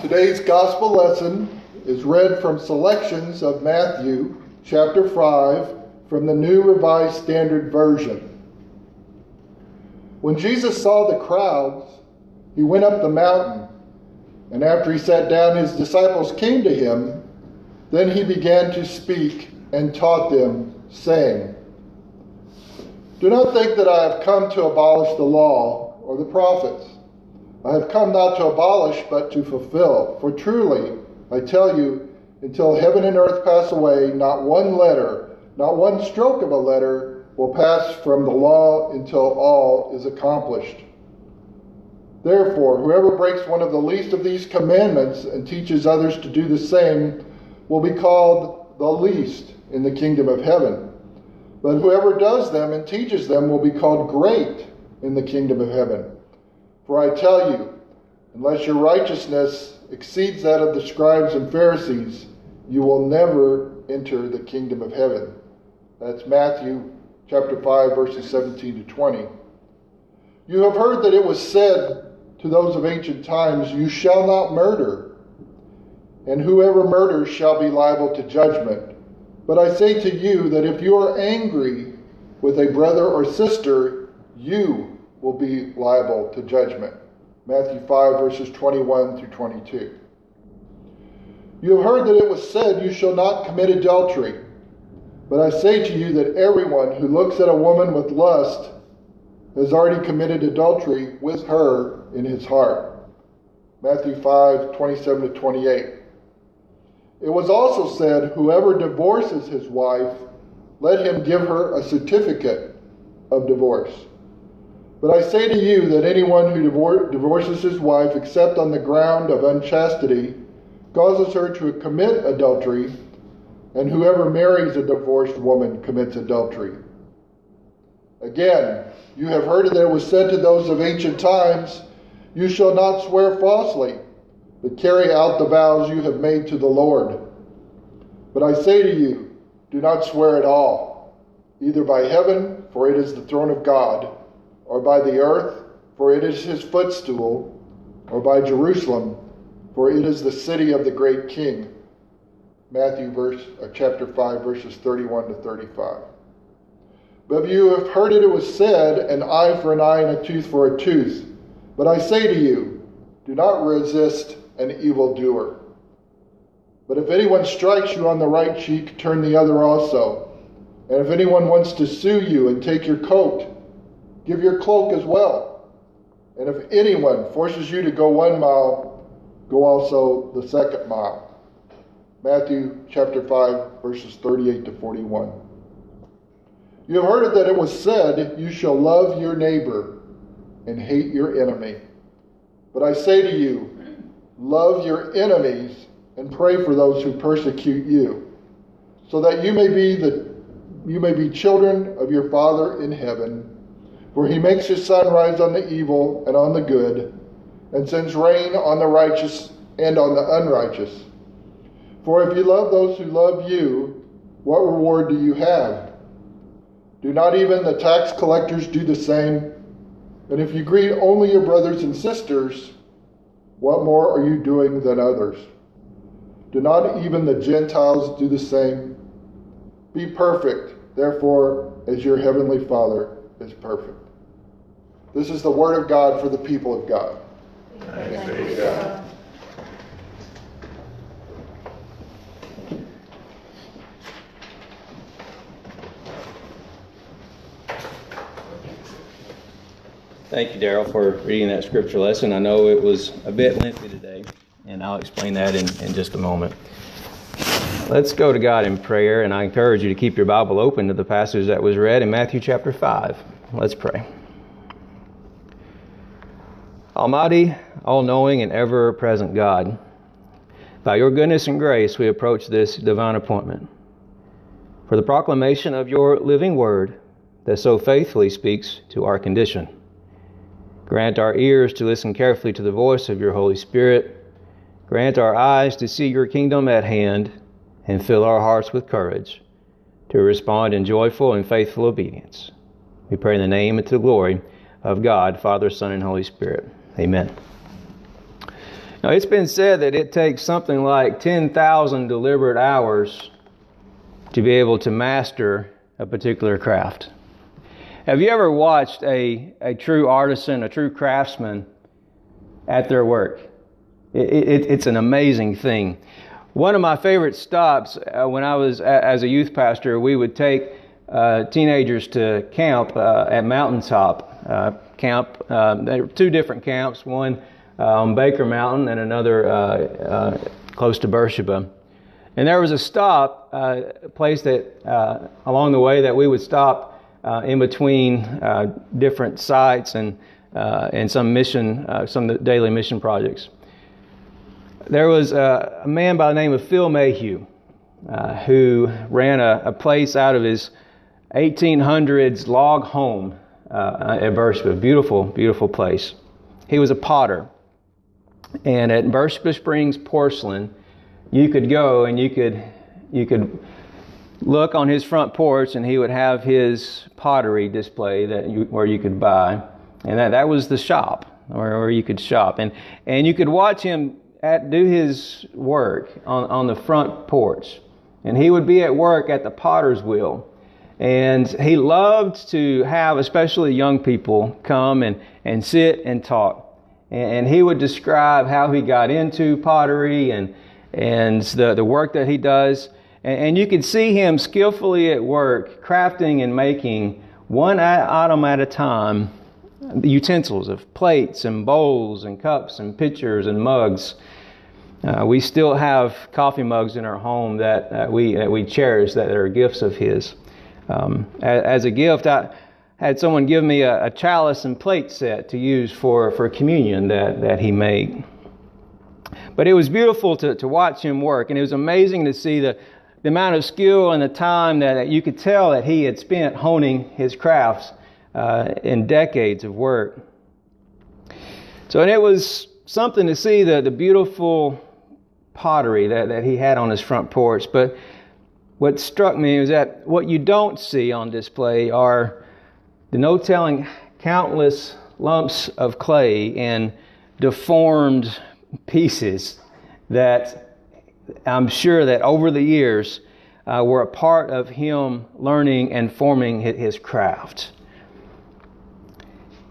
Today's gospel lesson is read from selections of Matthew chapter 5 from the New Revised Standard Version. When Jesus saw the crowds, he went up the mountain, and after he sat down, his disciples came to him. Then he began to speak and taught them, saying, Do not think that I have come to abolish the law or the prophets. I have come not to abolish, but to fulfill. For truly, I tell you, until heaven and earth pass away, not one letter, not one stroke of a letter will pass from the law until all is accomplished. Therefore, whoever breaks one of the least of these commandments and teaches others to do the same will be called the least in the kingdom of heaven. But whoever does them and teaches them will be called great in the kingdom of heaven. For I tell you, unless your righteousness exceeds that of the scribes and Pharisees, you will never enter the kingdom of heaven. That's Matthew chapter 5 verses 17 to 20. You have heard that it was said to those of ancient times, you shall not murder, and whoever murders shall be liable to judgment. But I say to you that if you are angry with a brother or sister, you will be liable to judgment. Matthew 5, verses 21 through 22. You have heard that it was said, You shall not commit adultery. But I say to you that everyone who looks at a woman with lust has already committed adultery with her in his heart. Matthew 5, 27 to 28. It was also said, Whoever divorces his wife, let him give her a certificate of divorce. But I say to you that anyone who divor- divorces his wife except on the ground of unchastity causes her to commit adultery, and whoever marries a divorced woman commits adultery. Again, you have heard that it was said to those of ancient times, You shall not swear falsely, but carry out the vows you have made to the Lord. But I say to you, do not swear at all, either by heaven, for it is the throne of God or by the earth, for it is his footstool, or by Jerusalem, for it is the city of the great king. Matthew verse, uh, chapter 5, verses 31 to 35. But you have heard it, it was said, an eye for an eye and a tooth for a tooth. But I say to you, do not resist an evildoer. But if anyone strikes you on the right cheek, turn the other also. And if anyone wants to sue you and take your coat, Give your cloak as well. And if anyone forces you to go one mile, go also the second mile. Matthew chapter 5, verses 38 to 41. You have heard that it was said, You shall love your neighbor and hate your enemy. But I say to you, love your enemies and pray for those who persecute you, so that you may be the you may be children of your Father in heaven. For he makes his sun rise on the evil and on the good, and sends rain on the righteous and on the unrighteous. For if you love those who love you, what reward do you have? Do not even the tax collectors do the same? And if you greet only your brothers and sisters, what more are you doing than others? Do not even the Gentiles do the same? Be perfect, therefore, as your heavenly Father is perfect. This is the word of God for the people of God. Thank you, Daryl, for reading that scripture lesson. I know it was a bit lengthy today, and I'll explain that in, in just a moment. Let's go to God in prayer, and I encourage you to keep your Bible open to the passage that was read in Matthew chapter 5. Let's pray. Almighty, all knowing, and ever present God, by your goodness and grace, we approach this divine appointment. For the proclamation of your living word that so faithfully speaks to our condition. Grant our ears to listen carefully to the voice of your Holy Spirit. Grant our eyes to see your kingdom at hand and fill our hearts with courage to respond in joyful and faithful obedience. We pray in the name and to the glory of God, Father, Son, and Holy Spirit. Amen. Now, it's been said that it takes something like 10,000 deliberate hours to be able to master a particular craft. Have you ever watched a, a true artisan, a true craftsman at their work? It, it, it's an amazing thing. One of my favorite stops uh, when I was a, as a youth pastor, we would take uh, teenagers to camp uh, at Mountaintop uh, Camp. Uh, there were two different camps, one uh, on Baker Mountain and another uh, uh, close to Beersheba. And there was a stop, uh, a place that along the way that we would stop in between different sites and and some mission, some daily mission projects there was a, a, man by the name of Phil Mayhew uh, who ran a, a, place out of his 1800s log home uh, at Beersheba. Beautiful, beautiful place. He was a potter. And at Beersheba Springs Porcelain, you could go and you could, you could look on his front porch and he would have his pottery display that you, where you could buy. And that, that was the shop where, where you could shop. And, and you could watch him at do his work on, on the front porch. And he would be at work at the potter's wheel. And he loved to have, especially young people, come and, and sit and talk. And, he would describe how he got into pottery and, and the, the work that he does. And, and you could see him skillfully at work, crafting and making one item at a time utensils of plates and bowls and cups and pitchers and mugs. Uh, we still have coffee mugs in our home that we that we cherish that are gifts of His. Um, as, a gift, I had someone give me a, a, chalice and plate set to use for, for communion that, that he made. But it was beautiful to, to watch him work, and it was amazing to see the, the amount of skill and the time that, that you could tell that he had spent honing his crafts uh, in decades of work. So, and it was something to see the, the beautiful pottery that, that he had on his front porch. But what struck me was that what you don't see on display are the no telling countless lumps of clay and deformed pieces that I'm sure that over the years uh, were a part of him learning and forming his craft.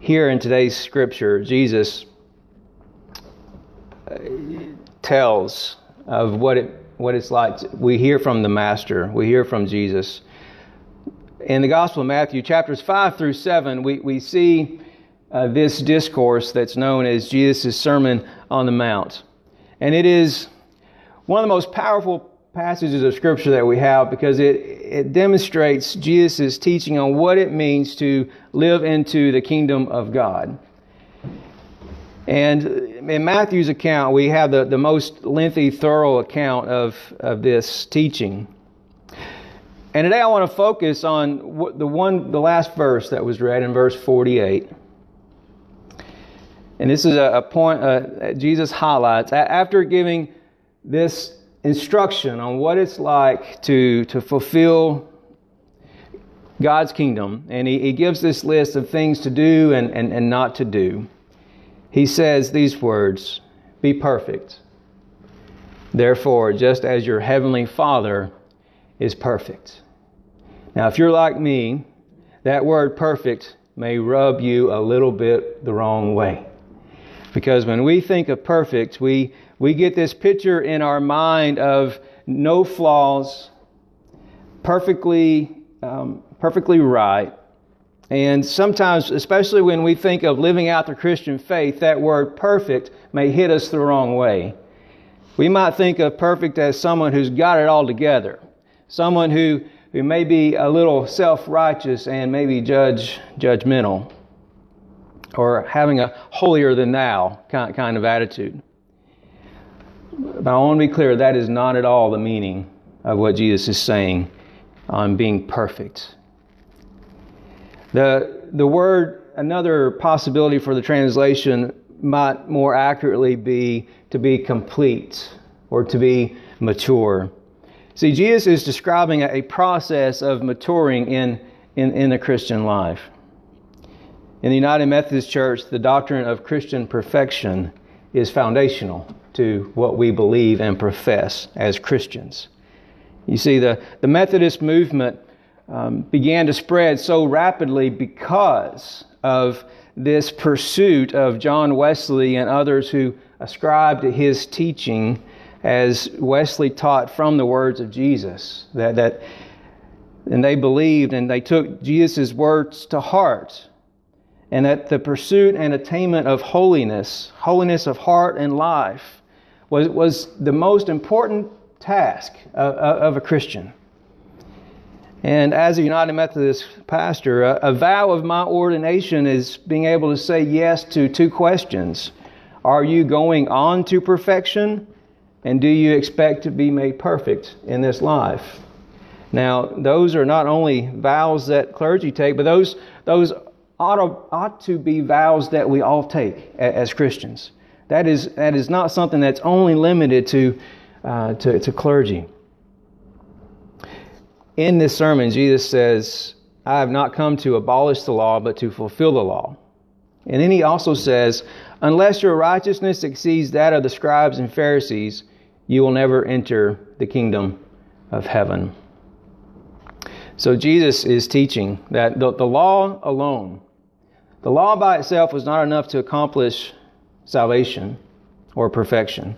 Here in today's scripture, Jesus uh, tells of what it what it's like. We hear from the Master. We hear from Jesus. In the Gospel of Matthew, chapters five through seven, we we see uh, this discourse that's known as Jesus' Sermon on the Mount, and it is one of the most powerful passages of Scripture that we have because it, it demonstrates Jesus' teaching on what it means to live into the kingdom of God. And in Matthew's account, we have the, the most lengthy, thorough account of, of this teaching. And today I want to focus on the one, the last verse that was read in verse 48. And this is a, a point uh, Jesus highlights after giving this instruction on what it's like to, to fulfill God's kingdom. And he, he gives this list of things to do and, and, and not to do. He says these words Be perfect. Therefore, just as your heavenly Father is perfect. Now, if you're like me, that word perfect may rub you a little bit the wrong way. Because when we think of perfect, we we get this picture in our mind of no flaws, perfectly, um, perfectly right. And sometimes, especially when we think of living out the Christian faith, that word perfect may hit us the wrong way. We might think of perfect as someone who's got it all together, someone who, who may be a little self righteous and maybe judge judgmental, or having a holier than thou kind, kind of attitude. But I want to be clear that is not at all the meaning of what Jesus is saying on being perfect. The, the word, another possibility for the translation might more accurately be to be complete or to be mature. See, Jesus is describing a process of maturing in, in, in the Christian life. In the United Methodist Church, the doctrine of Christian perfection is foundational to what we believe and profess as Christians. You see, the, the Methodist movement um, began to spread so rapidly because of this pursuit of John Wesley and others who ascribed to his teaching as Wesley taught from the words of Jesus. That, that, and they believed and they took Jesus' words to heart. And that the pursuit and attainment of holiness, holiness of heart and life, was, was the most important task of, of a Christian. And as a United Methodist pastor, a, a, vow of my ordination is being able to say yes to two questions Are you going on to perfection? And do you expect to be made perfect in this life? Now, those are not only vows that clergy take, but those, those ought, to, ought to be vows that we all take as Christians. That is, that is not something that's only limited to, uh, to, to clergy. In this sermon, Jesus says, I have not come to abolish the law, but to fulfill the law. And then he also says, Unless your righteousness exceeds that of the scribes and Pharisees, you will never enter the kingdom of heaven. So Jesus is teaching that the, the law alone, the law by itself was not enough to accomplish salvation or perfection.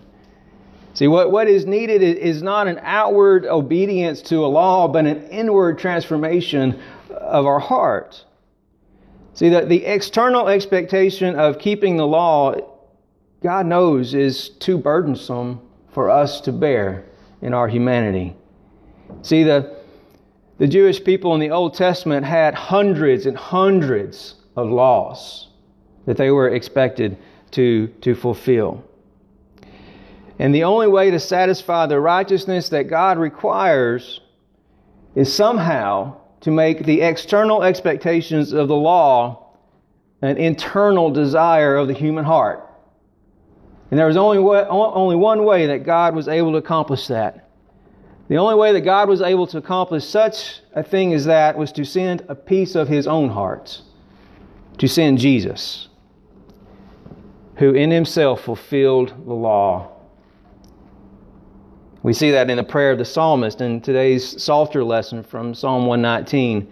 See, what, what is needed is not an outward obedience to a law, but an inward transformation of our heart. See, that the external expectation of keeping the law, God knows, is too burdensome for us to bear in our humanity. See, the, the Jewish people in the Old Testament had hundreds and hundreds of laws that they were expected to, to fulfill. And the only way to satisfy the righteousness that God requires is somehow to make the external expectations of the law an internal desire of the human heart. And there was only, way, only one way that God was able to accomplish that. The only way that God was able to accomplish such a thing as that was to send a piece of His own heart, to send Jesus, who in Himself fulfilled the law we see that in the prayer of the psalmist in today's Psalter lesson from Psalm 119.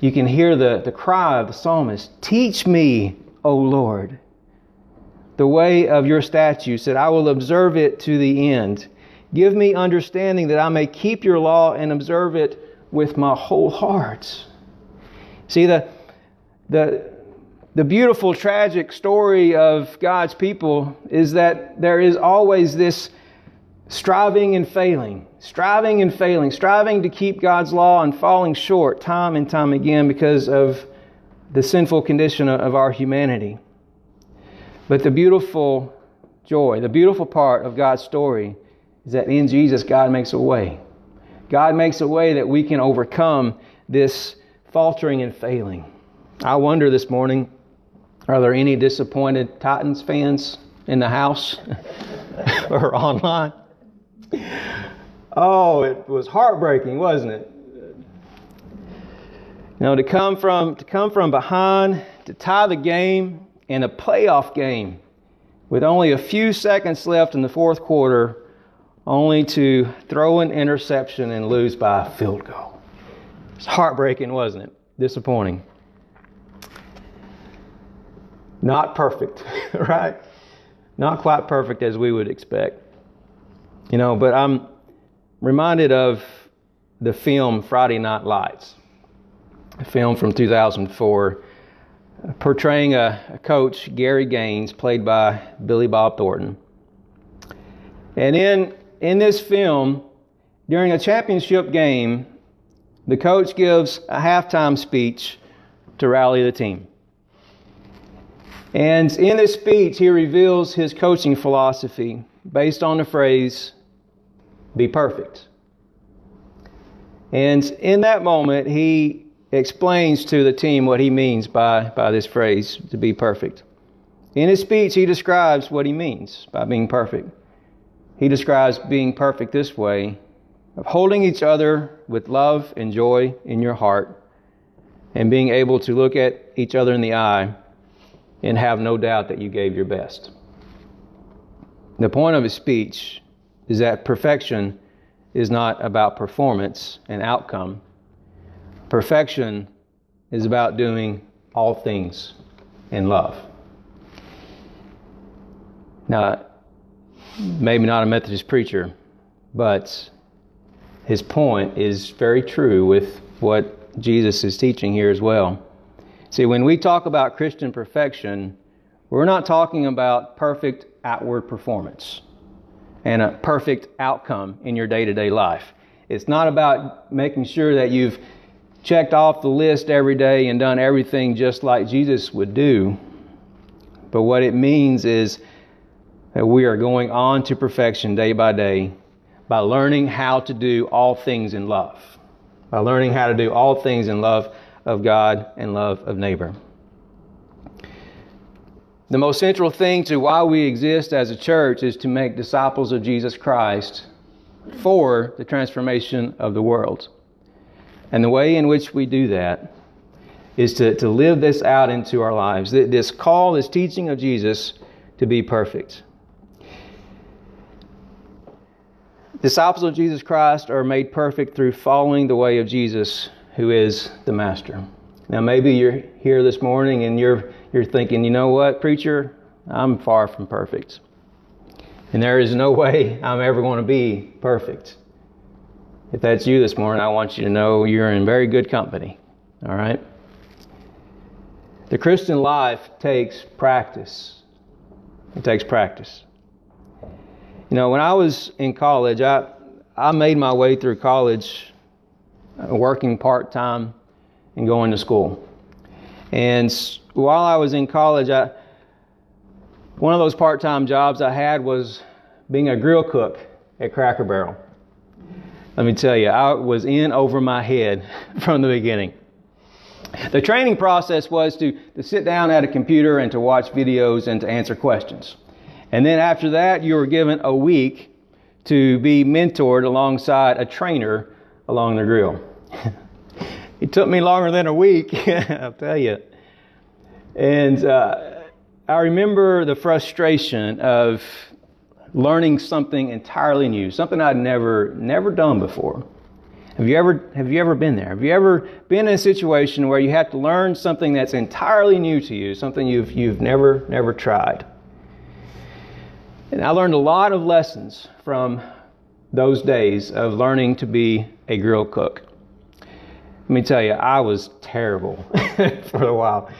You can hear the, the cry of the psalmist Teach me, O Lord, the way of your statutes, that I will observe it to the end. Give me understanding that I may keep your law and observe it with my whole heart. See, the, the, the beautiful, tragic story of God's people is that there is always this striving and failing, striving and failing, striving to keep God's law and falling short time and time again because of the sinful condition of our humanity. But the beautiful joy, the beautiful part of God's story is that in Jesus, God makes a way. God makes a way that we can overcome this faltering and failing. I wonder this morning are there any disappointed Titans fans in the house or online? oh, it was heartbreaking, wasn't it? You know, to come from to come from behind, to tie the game in a playoff game with only a few seconds left in the fourth quarter, only to throw an interception and lose by a field goal. It's heartbreaking, wasn't it? Disappointing. Not perfect, right? Not quite perfect as we would expect. You know, but I'm reminded of the film Friday Night Lights, a film from 2004 portraying a, a, coach, Gary Gaines, played by Billy Bob Thornton. And in, in this film, during a championship game, the coach gives a halftime speech to rally the team. And in this speech, he reveals his coaching philosophy based on the phrase, be perfect. And in that moment, he explains to the team what he means by, by this phrase, to be perfect. In his speech, he describes what he means by being perfect. He describes being perfect this way of holding each other with love and joy in your heart and being able to look at each other in the eye and have no doubt that you gave your best. The point of his speech is that perfection is not about performance and outcome. Perfection is about doing all things in love. Now, maybe not a Methodist preacher, but his point is very true with what Jesus is teaching here as well. See, when we talk about Christian perfection, we're not talking about perfect outward performance and a perfect outcome in your day to day life. It's not about making sure that you've checked off the list every day and done everything just like Jesus would do. But what it means is that we are going on to perfection day by day by learning how to do all things in love. By learning how to do all things in love of God and love of neighbor. The most central thing to why we exist as a church is to make disciples of Jesus Christ for the transformation of the world. And the way in which we do that is to, to live this out into our lives. This call, this teaching of Jesus to be perfect. Disciples of Jesus Christ are made perfect through following the way of Jesus, who is the Master. Now, maybe you're here this morning and you're, you're thinking, you know what, preacher, I'm far from perfect. And there is no way I'm ever going to be perfect. If that's you this morning, I want you to know you're in very good company. All right? The Christian life takes practice. It takes practice. You know, when I was in college, I, I made my way through college uh, working part time and going to school. And while I was in college, I, one of those part time jobs I had was being a grill cook at Cracker Barrel. Let me tell you, I was in over my head from the beginning. The training process was to, to sit down at a computer and to watch videos and to answer questions. And then after that, you were given a week to be mentored alongside a trainer along the grill. it took me longer than a week, I'll tell you. And uh, I remember the frustration of learning something entirely new, something I'd never never done before. Have you ever have you ever been there? Have you ever been in a situation where you have to learn something that's entirely new to you, something you've you've never never tried? And I learned a lot of lessons from those days of learning to be a grill cook. Let me tell you, I was terrible for a while.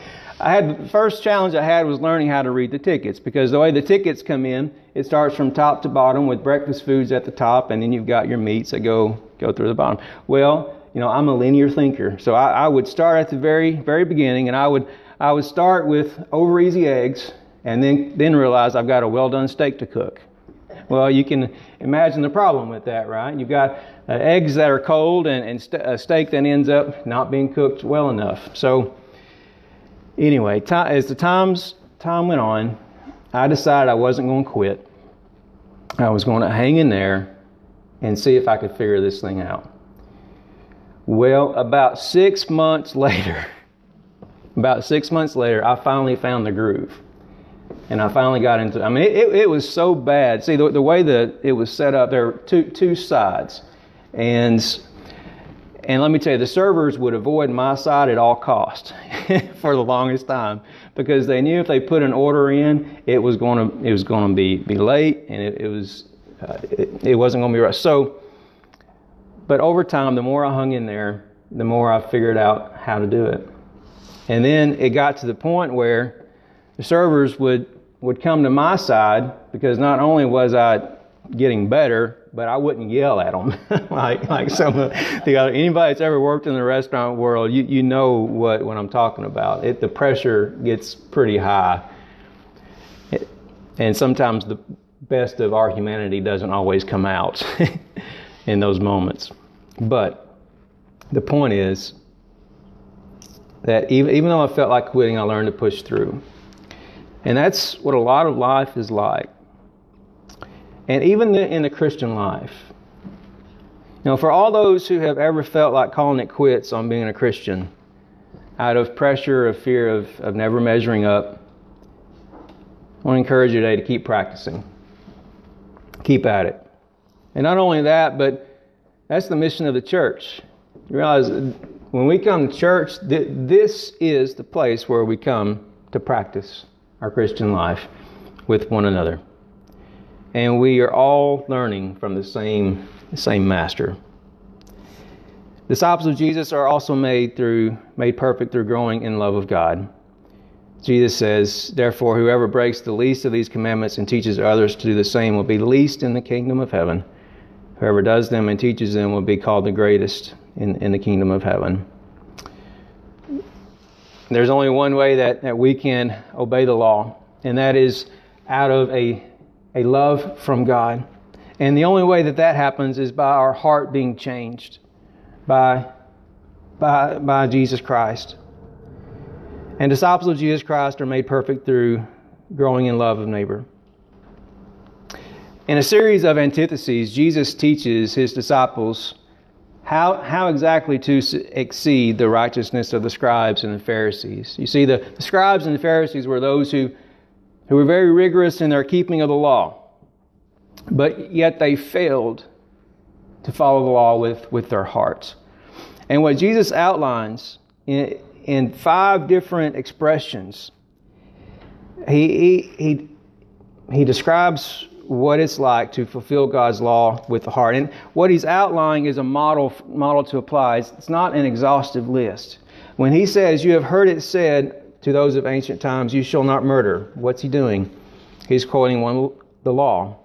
I had the first challenge I had was learning how to read the tickets because the way the tickets come in, it starts from top to bottom with breakfast foods at the top, and then you've got your meats that go go through the bottom. Well, you know, I'm a linear thinker, so I, I would start at the very very beginning, and I would I would start with over easy eggs, and then then realize I've got a well done steak to cook. Well, you can imagine the problem with that, right? You've got uh, eggs that are cold and, and st- a steak that ends up not being cooked well enough. So Anyway, as the times time went on, I decided I wasn't going to quit. I was going to hang in there and see if I could figure this thing out. Well, about six months later, about six months later, I finally found the groove. And I finally got into I mean, it, it was so bad. See, the, the way that it was set up, there were two, two sides. And and let me tell you, the servers would avoid my side at all costs for the longest time because they knew if they put an order in, it was going to it was going to be be late and it, it was uh, it, it wasn't going to be right. So, but over time, the more I hung in there, the more I figured out how to do it. And then it got to the point where the servers would would come to my side because not only was I getting better, but I wouldn't yell at them like like some of the other. Anybody that's ever worked in the restaurant world, you you know what what I'm talking about. It the pressure gets pretty high, it, and sometimes the best of our humanity doesn't always come out in those moments. But the point is that even even though I felt like quitting, I learned to push through, and that's what a lot of life is like and even in the Christian life. You for all those who have ever felt like calling it quits on being a Christian, out of pressure, of fear of, of never measuring up, I want to encourage you today to keep practicing. keep at it. And not only that, but that's the mission of the church. You realize when we come to church, th- this is the place where we come to practice our Christian life with one another. And we are all learning from the same, the same master. Disciples of Jesus are also made through made perfect through growing in love of God. Jesus says, Therefore, whoever breaks the least of these commandments and teaches others to do the same will be least in the kingdom of heaven. Whoever does them and teaches them will be called the greatest in, in the kingdom of heaven. There's only one way that, that we can obey the law, and that is out of a, a love from God. And the only way that that happens is by our heart being changed by, by, by Jesus Christ. And disciples of Jesus Christ are made perfect through growing in love of neighbor. In a series of antitheses, Jesus teaches his disciples how, how exactly to exceed the righteousness of the scribes and the Pharisees. You see, the, the scribes and the Pharisees were those who, who were very rigorous in their keeping of the law, but yet they failed to follow the law with, with their hearts. And what Jesus outlines in, in five different expressions, he, he, he, he describes what it's like to fulfill God's law with the heart. And what he's outlining is a model, model to apply. It's, it's not an exhaustive list. When he says, You have heard it said to those of ancient times, You shall not murder, what's he doing? He's quoting one, the law.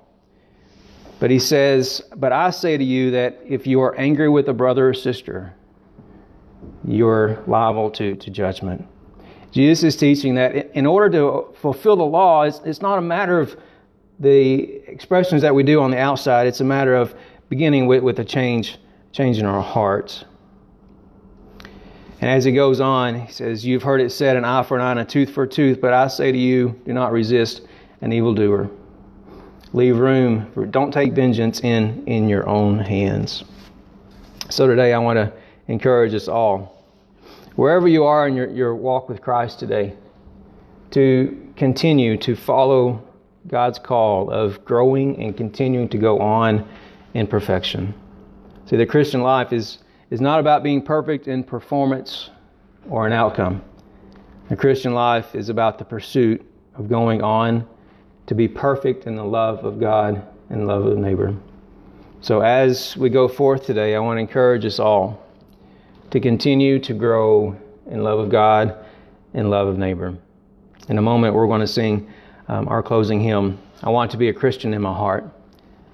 But he says, But I say to you that if you are angry with a brother or sister, you're liable to, to judgment. Jesus is teaching that in order to fulfill the law, it's, it's not a matter of the expressions that we do on the outside, it's a matter of beginning with, with a change, change in our hearts. And as he goes on, he says, You've heard it said, an eye for an eye and a tooth for a tooth, but I say to you, do not resist an evildoer. Leave room for, don't take vengeance in, in your own hands. So today I want to encourage us all, wherever you are in your, your walk with Christ today, to continue to follow God's call of growing and continuing to go on in perfection. See, the Christian life is, is not about being perfect in performance or an outcome. The Christian life is about the pursuit of going on to be perfect in the love of God and love of neighbor. So, as we go forth today, I want to encourage us all to continue to grow in love of God and love of neighbor. In a moment, we're going to sing um, our closing hymn, I Want to Be a Christian in My Heart.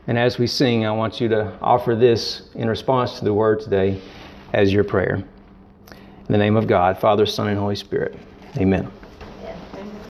And as we sing, I want you to offer this in response to the word today as your prayer. In the name of God, Father, Son, and Holy Spirit. Amen.